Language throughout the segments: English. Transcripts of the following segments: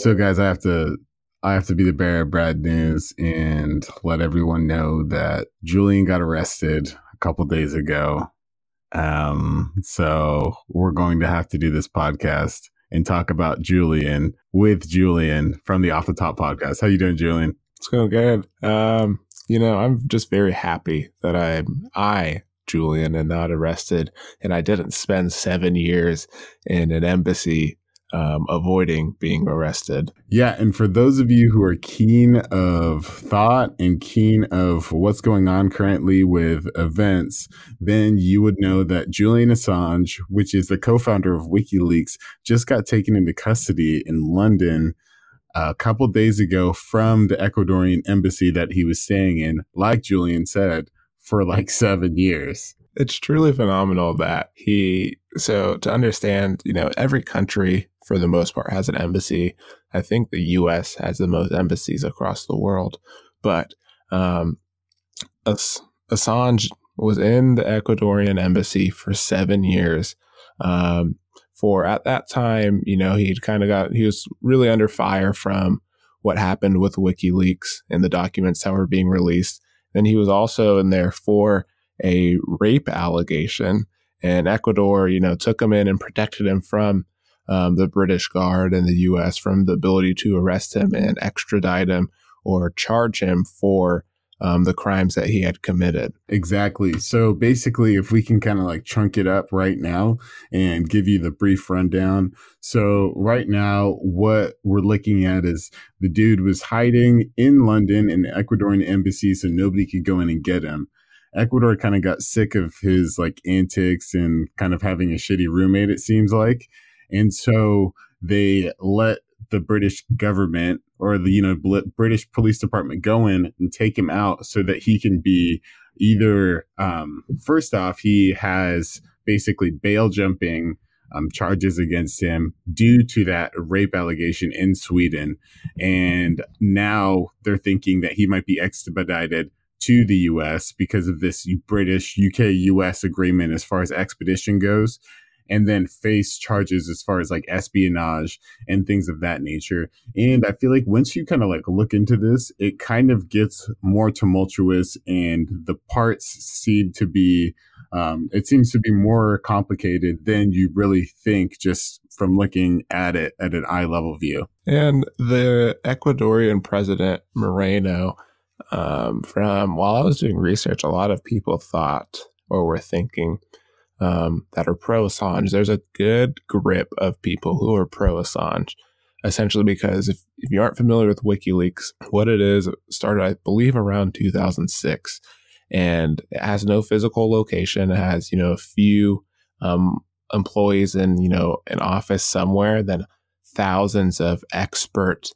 So, guys, I have to I have to be the bearer of bad news and let everyone know that Julian got arrested a couple days ago. Um, so we're going to have to do this podcast and talk about Julian with Julian from the Off the Top podcast. How you doing, Julian? It's going good. Um, you know, I'm just very happy that I'm I Julian and not arrested, and I didn't spend seven years in an embassy um, avoiding being arrested. Yeah, and for those of you who are keen of thought and keen of what's going on currently with events, then you would know that Julian Assange, which is the co-founder of WikiLeaks, just got taken into custody in London a couple days ago from the Ecuadorian embassy that he was staying in, like Julian said, for like seven years it's truly phenomenal that he so to understand you know every country for the most part has an embassy. I think the us has the most embassies across the world. But um Ass- assange was in the ecuadorian embassy for seven years. Um for at that time you know he'd kind of got he was really under fire from what happened with wikileaks and the documents that were being released. And he was also in there for a rape allegation. And Ecuador, you know, took him in and protected him from um, the British Guard and the U.S. from the ability to arrest him and extradite him or charge him for um, the crimes that he had committed. Exactly. So basically, if we can kind of like chunk it up right now and give you the brief rundown. So, right now, what we're looking at is the dude was hiding in London in the Ecuadorian embassy so nobody could go in and get him. Ecuador kind of got sick of his like antics and kind of having a shitty roommate, it seems like. And so they let the British government or the you know British police department go in and take him out so that he can be either um, first off he has basically bail jumping um, charges against him due to that rape allegation in Sweden, and now they're thinking that he might be extradited to the US because of this British UK US agreement as far as expedition goes and then face charges as far as like espionage and things of that nature. And I feel like once you kind of like look into this, it kind of gets more tumultuous and the parts seem to be um, it seems to be more complicated than you really think just from looking at it at an eye level view. And the Ecuadorian president Moreno um, from while I was doing research, a lot of people thought or were thinking um, that are pro Assange. There's a good grip of people who are pro Assange, essentially because if, if you aren't familiar with WikiLeaks, what it is started, I believe, around 2006, and it has no physical location. It has you know a few um, employees in you know an office somewhere, then thousands of expert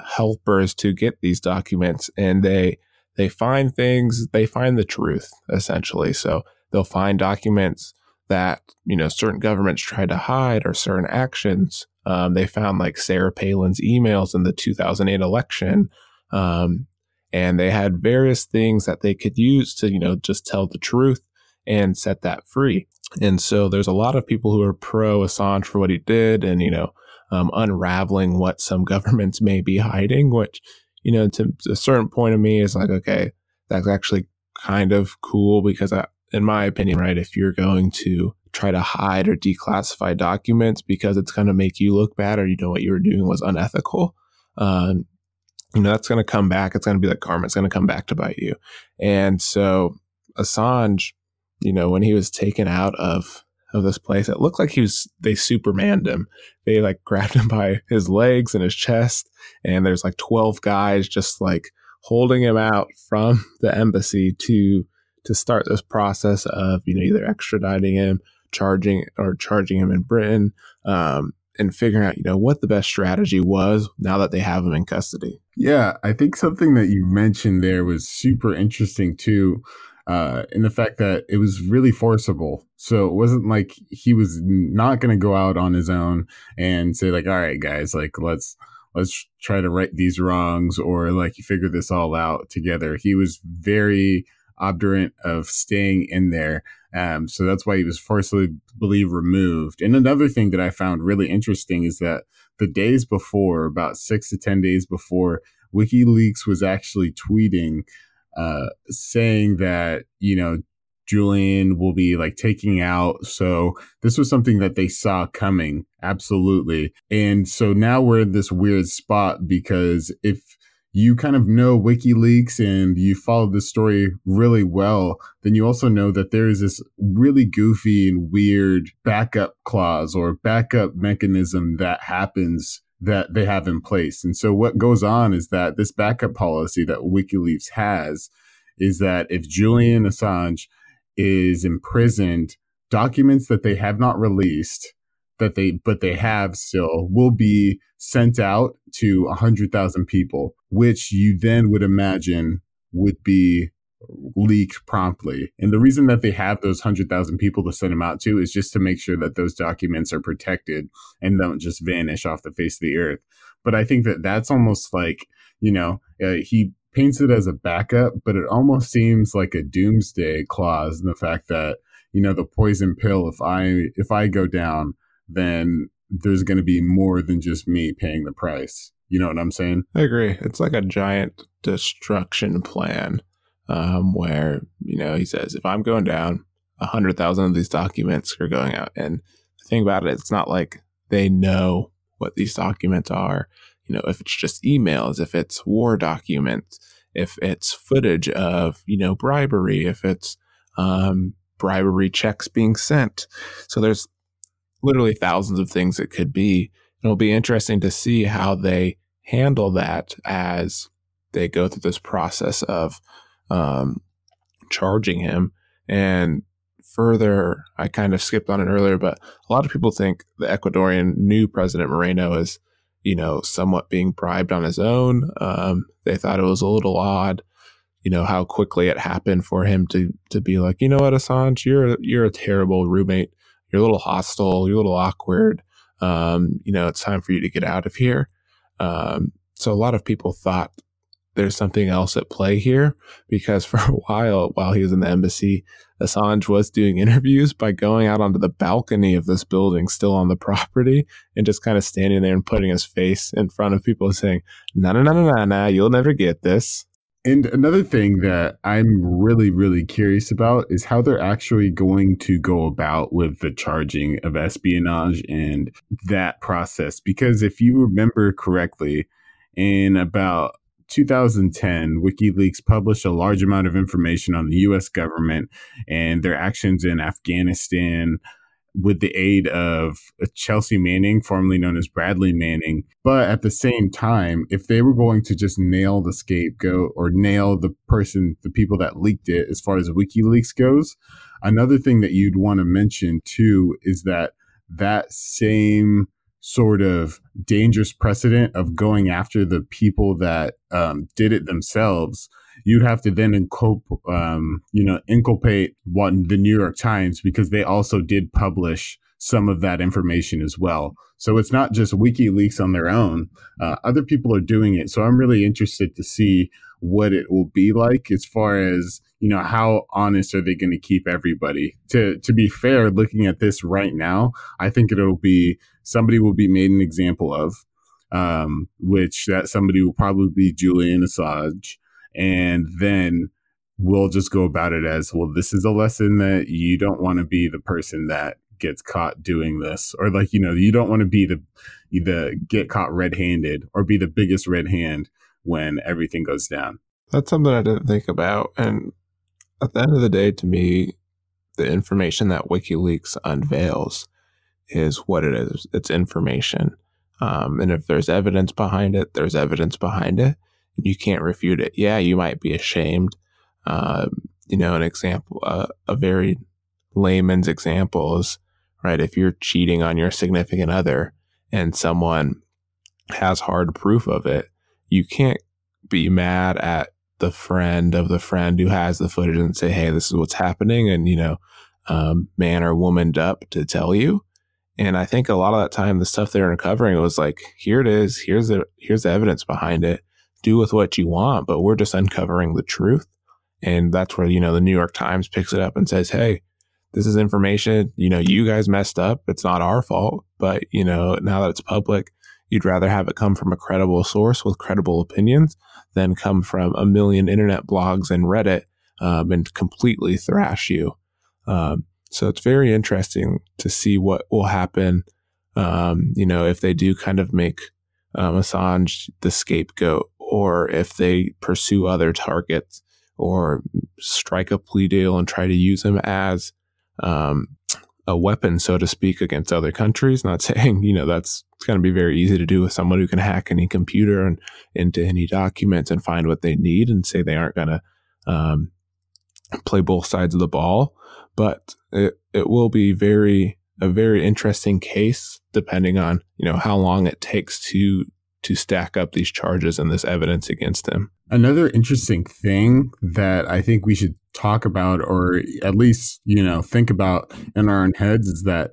helpers to get these documents and they they find things they find the truth essentially so they'll find documents that you know certain governments tried to hide or certain actions. Um, they found like sarah palin's emails in the 2008 election. Um, and they had various things that they could use to you know just tell the truth and set that free. And so there's a lot of people who are pro assange for what he did and you know um, unraveling what some governments may be hiding, which, you know, to, to, a certain point of me is like, okay, that's actually kind of cool because, I, in my opinion, right, if you're going to try to hide or declassify documents because it's going to make you look bad or you know what you were doing was unethical, um, you know, that's going to come back. It's going to be like karma. It's going to come back to bite you. And so Assange, you know, when he was taken out of of this place. It looked like he was they supermaned him. They like grabbed him by his legs and his chest, and there's like twelve guys just like holding him out from the embassy to to start this process of you know either extraditing him, charging or charging him in Britain, um, and figuring out you know what the best strategy was now that they have him in custody. Yeah, I think something that you mentioned there was super interesting too uh, in the fact that it was really forcible. So it wasn't like he was not going to go out on his own and say like, "All right, guys, like let's let's try to right these wrongs or like figure this all out together." He was very obdurate of staying in there. Um, so that's why he was forcibly removed. And another thing that I found really interesting is that the days before, about six to 10 days before, WikiLeaks was actually tweeting, uh, saying that, you know, Julian will be like taking out. So this was something that they saw coming. Absolutely. And so now we're in this weird spot because if you kind of know WikiLeaks and you follow the story really well, then you also know that there is this really goofy and weird backup clause or backup mechanism that happens that they have in place. And so what goes on is that this backup policy that WikiLeaks has is that if Julian Assange is imprisoned, documents that they have not released that they but they have still will be sent out to 100,000 people, which you then would imagine would be leaked promptly. And the reason that they have those 100,000 people to send them out to is just to make sure that those documents are protected and don't just vanish off the face of the earth. But I think that that's almost like, you know, uh, he paints it as a backup, but it almost seems like a doomsday clause in the fact that, you know, the poison pill if I if I go down, then there's going to be more than just me paying the price. You know what I'm saying? I agree. It's like a giant destruction plan um, where, you know, he says, if I'm going down, 100,000 of these documents are going out. And the thing about it, it's not like they know what these documents are. You know, if it's just emails, if it's war documents, if it's footage of, you know, bribery, if it's um, bribery checks being sent. So there's literally thousands of things it could be. And it'll be interesting to see how they handle that as they go through this process of um, charging him. And further, I kind of skipped on it earlier, but a lot of people think the Ecuadorian new President Moreno is, you know, somewhat being bribed on his own. Um, they thought it was a little odd, you know, how quickly it happened for him to to be like, you know what, Assange, you're you're a terrible roommate you're a little hostile, you're a little awkward. Um, you know, it's time for you to get out of here. Um, so a lot of people thought there's something else at play here because for a while, while he was in the embassy, Assange was doing interviews by going out onto the balcony of this building, still on the property, and just kind of standing there and putting his face in front of people saying, "No, no, no, no, no, no, you'll never get this." And another thing that I'm really, really curious about is how they're actually going to go about with the charging of espionage and that process. Because if you remember correctly, in about 2010, WikiLeaks published a large amount of information on the US government and their actions in Afghanistan, with the aid of Chelsea Manning, formerly known as Bradley Manning. But at the same time, if they were going to just nail the scapegoat or nail the person, the people that leaked it, as far as WikiLeaks goes, another thing that you'd want to mention too is that that same sort of dangerous precedent of going after the people that um, did it themselves you'd have to then inculp, um, you know, inculpate what the New York Times because they also did publish some of that information as well. So it's not just WikiLeaks on their own; uh, other people are doing it. So I'm really interested to see what it will be like as far as you know how honest are they going to keep everybody to to be fair looking at this right now i think it'll be somebody will be made an example of um, which that somebody will probably be julian assange and then we'll just go about it as well this is a lesson that you don't want to be the person that gets caught doing this or like you know you don't want to be the the get caught red-handed or be the biggest red hand when everything goes down. That's something i didn't think about and at the end of the day to me the information that wikileaks unveils is what it is. It's information. Um, and if there's evidence behind it there's evidence behind it you can't refute it. Yeah, you might be ashamed. Uh, you know, an example, uh, a very layman's example is right. If you're cheating on your significant other and someone has hard proof of it, you can't be mad at the friend of the friend who has the footage and say, "Hey, this is what's happening," and you know, um, man or womaned up to tell you. And I think a lot of that time, the stuff they're uncovering was like, "Here it is. Here's the here's the evidence behind it." Do with what you want, but we're just uncovering the truth. And that's where, you know, the New York Times picks it up and says, Hey, this is information, you know, you guys messed up. It's not our fault. But, you know, now that it's public, you'd rather have it come from a credible source with credible opinions than come from a million internet blogs and Reddit um, and completely thrash you. Um, so it's very interesting to see what will happen. Um, you know, if they do kind of make um, Assange the scapegoat, or if they pursue other targets, or strike a plea deal and try to use him as um, a weapon, so to speak, against other countries. Not saying you know that's going to be very easy to do with someone who can hack any computer and into any documents and find what they need and say they aren't going to um, play both sides of the ball. But it it will be very a very interesting case depending on you know how long it takes to to stack up these charges and this evidence against him. Another interesting thing that I think we should talk about, or at least you know think about in our own heads, is that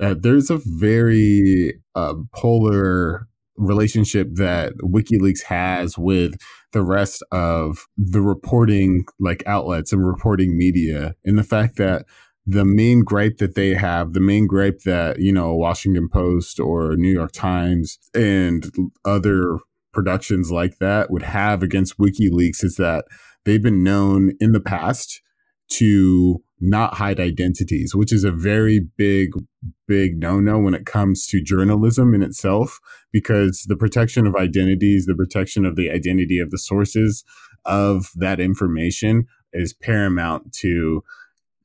uh, there's a very uh, polar relationship that WikiLeaks has with the rest of the reporting like outlets and reporting media, and the fact that the main gripe that they have, the main gripe that, you know, Washington Post or New York Times and other productions like that would have against WikiLeaks is that they've been known in the past to not hide identities, which is a very big, big no no when it comes to journalism in itself, because the protection of identities, the protection of the identity of the sources of that information is paramount to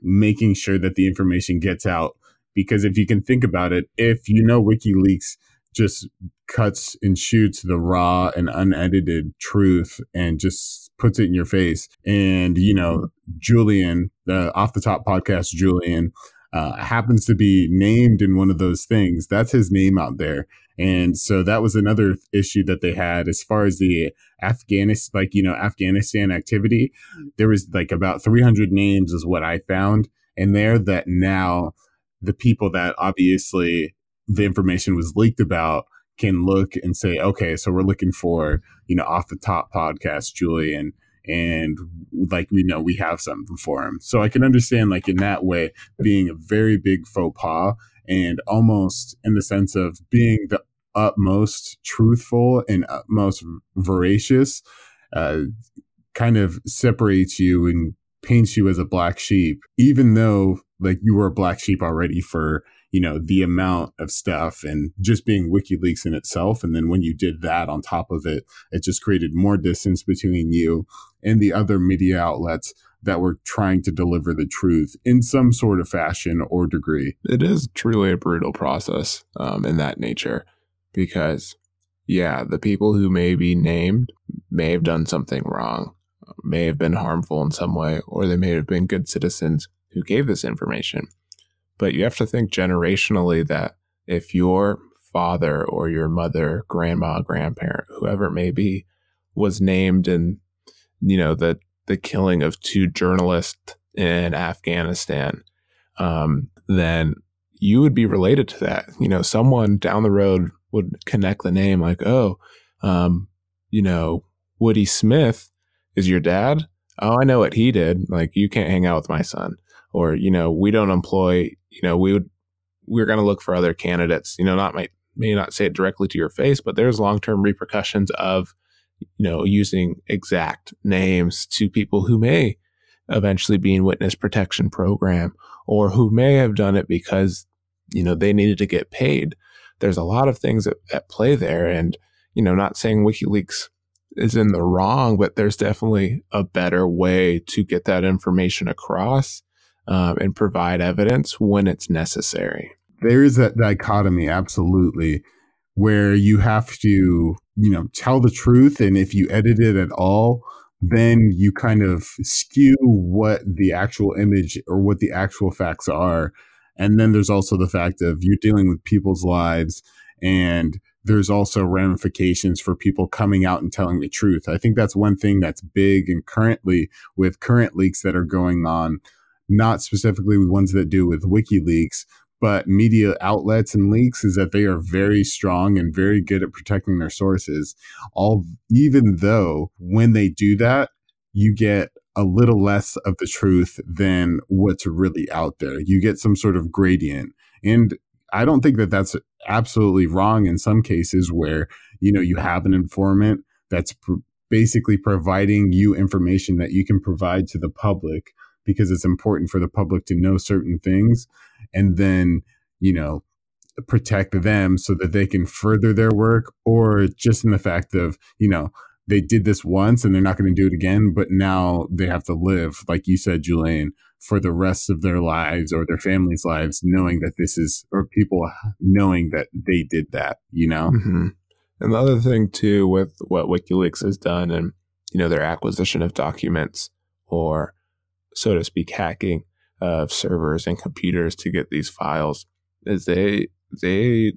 making sure that the information gets out. Because if you can think about it, if you know WikiLeaks just cuts and shoots the raw and unedited truth and just puts it in your face, and you know Julian, the off the top podcast, Julian. Uh, happens to be named in one of those things. That's his name out there. And so that was another issue that they had as far as the Afghanistan, like, you know, Afghanistan activity. Hmm. There was like about 300 names is what I found in there that now the people that obviously the information was leaked about can look and say, okay, so we're looking for, you know, off the top podcast, Julian, and like we know we have something for him. So I can understand like in that way being a very big faux pas and almost in the sense of being the utmost truthful and utmost voracious uh, kind of separates you and paints you as a black sheep, even though like you were a black sheep already for you know the amount of stuff and just being WikiLeaks in itself. And then when you did that on top of it, it just created more distance between you and the other media outlets that were trying to deliver the truth in some sort of fashion or degree. It is truly a brutal process um, in that nature because, yeah, the people who may be named may have done something wrong, may have been harmful in some way, or they may have been good citizens who gave this information. But you have to think generationally that if your father or your mother, grandma, grandparent, whoever it may be, was named in, you know, the the killing of two journalists in Afghanistan, um, then you would be related to that. You know, someone down the road would connect the name like, oh, um, you know, Woody Smith is your dad. Oh, I know what he did. Like, you can't hang out with my son. Or, you know, we don't employ, you know, we would, we're going to look for other candidates. You know, not might may not say it directly to your face, but there's long term repercussions of, you know, using exact names to people who may eventually be in witness protection program or who may have done it because, you know, they needed to get paid there's a lot of things at, at play there. And, you know, not saying WikiLeaks is in the wrong, but there's definitely a better way to get that information across um, and provide evidence when it's necessary. There is that dichotomy, absolutely, where you have to, you know, tell the truth. And if you edit it at all, then you kind of skew what the actual image or what the actual facts are and then there's also the fact of you're dealing with people's lives and there's also ramifications for people coming out and telling the truth. I think that's one thing that's big and currently with current leaks that are going on, not specifically with ones that do with WikiLeaks, but media outlets and leaks is that they are very strong and very good at protecting their sources. All even though when they do that, you get a little less of the truth than what's really out there. You get some sort of gradient. And I don't think that that's absolutely wrong in some cases where, you know, you have an informant that's pr- basically providing you information that you can provide to the public because it's important for the public to know certain things and then, you know, protect them so that they can further their work or just in the fact of, you know, they did this once and they're not going to do it again, but now they have to live, like you said, Julian, for the rest of their lives or their families' lives, knowing that this is, or people knowing that they did that, you know? Mm-hmm. And the other thing, too, with what WikiLeaks has done and, you know, their acquisition of documents or, so to speak, hacking of servers and computers to get these files is they, they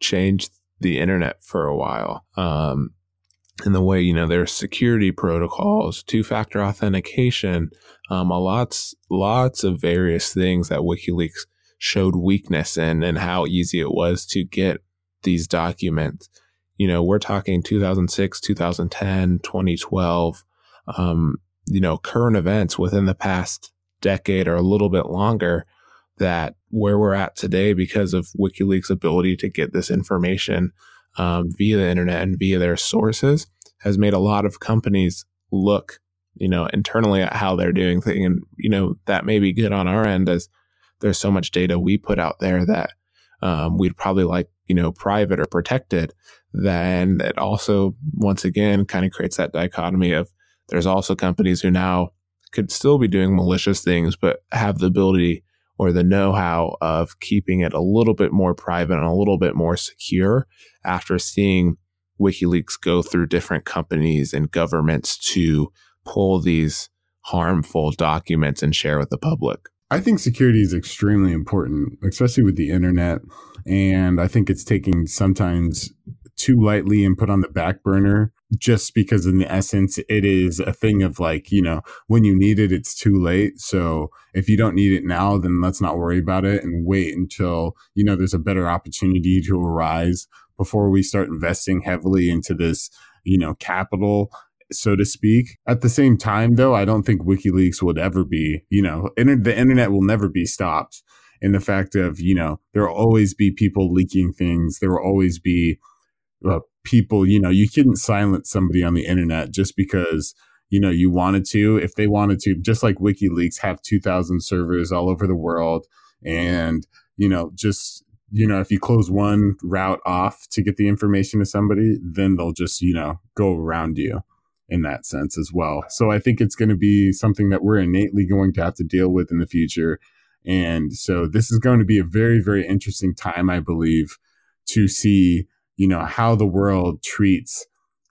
changed the internet for a while. Um, in the way you know there's security protocols two-factor authentication um, a lots lots of various things that wikileaks showed weakness in and how easy it was to get these documents. You know we're talking 2006 2010 2012 um, you know current events within the past decade or a little bit longer that where we're at today because of wikileaks ability to get this information um, via the internet and via their sources has made a lot of companies look, you know, internally at how they're doing things. And, you know, that may be good on our end as there's so much data we put out there that um, we'd probably like, you know, private or protected. Then it also, once again, kind of creates that dichotomy of there's also companies who now could still be doing malicious things, but have the ability or the know how of keeping it a little bit more private and a little bit more secure after seeing WikiLeaks go through different companies and governments to pull these harmful documents and share with the public. I think security is extremely important, especially with the internet. And I think it's taking sometimes too lightly and put on the back burner just because in the essence it is a thing of like you know when you need it it's too late. So if you don't need it now then let's not worry about it and wait until you know there's a better opportunity to arise before we start investing heavily into this you know capital so to speak. At the same time though i don't think wikileaks would ever be you know inter- the internet will never be stopped in the fact of you know there will always be people leaking things. There will always be uh, people, you know, you couldn't silence somebody on the internet just because, you know, you wanted to. If they wanted to, just like WikiLeaks have 2,000 servers all over the world. And, you know, just, you know, if you close one route off to get the information to somebody, then they'll just, you know, go around you in that sense as well. So I think it's going to be something that we're innately going to have to deal with in the future. And so this is going to be a very, very interesting time, I believe, to see you know, how the world treats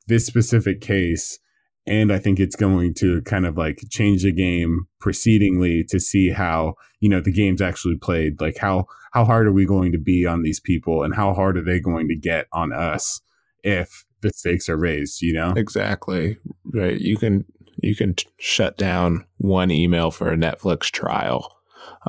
this specific case. And I think it's going to kind of like change the game precedingly to see how, you know, the game's actually played. Like how how hard are we going to be on these people and how hard are they going to get on us if the stakes are raised, you know? Exactly. Right. You can you can t- shut down one email for a Netflix trial.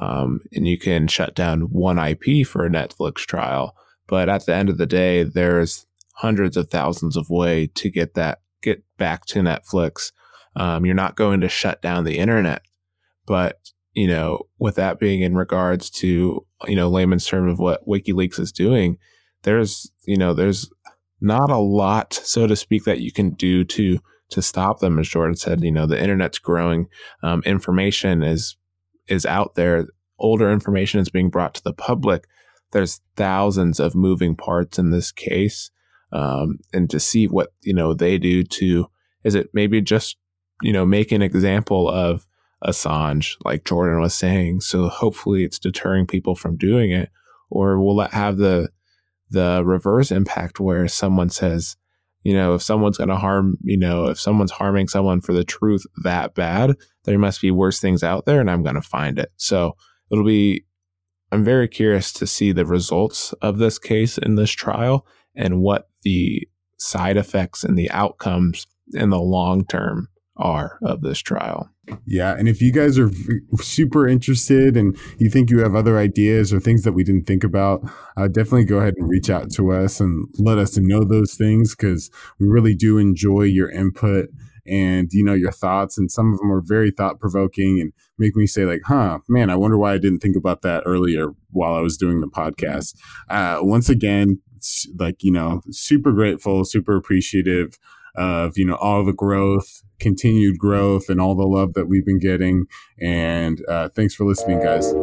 Um, and you can shut down one IP for a Netflix trial but at the end of the day, there's hundreds of thousands of way to get that get back to Netflix. Um, you're not going to shut down the internet, but you know, with that being in regards to you know layman's term of what WikiLeaks is doing, there's you know there's not a lot, so to speak, that you can do to to stop them. As Jordan said, you know, the internet's growing, um, information is is out there, older information is being brought to the public there's thousands of moving parts in this case. Um, and to see what, you know, they do to, is it maybe just, you know, make an example of Assange, like Jordan was saying. So hopefully it's deterring people from doing it. Or will it have the, the reverse impact where someone says, you know, if someone's going to harm, you know, if someone's harming someone for the truth that bad, there must be worse things out there and I'm going to find it. So it'll be I'm very curious to see the results of this case in this trial and what the side effects and the outcomes in the long term are of this trial. Yeah. And if you guys are super interested and you think you have other ideas or things that we didn't think about, uh, definitely go ahead and reach out to us and let us know those things because we really do enjoy your input and you know your thoughts and some of them are very thought provoking and make me say like huh man i wonder why i didn't think about that earlier while i was doing the podcast. Uh, once again like you know super grateful super appreciative of you know all the growth continued growth and all the love that we've been getting and uh, thanks for listening guys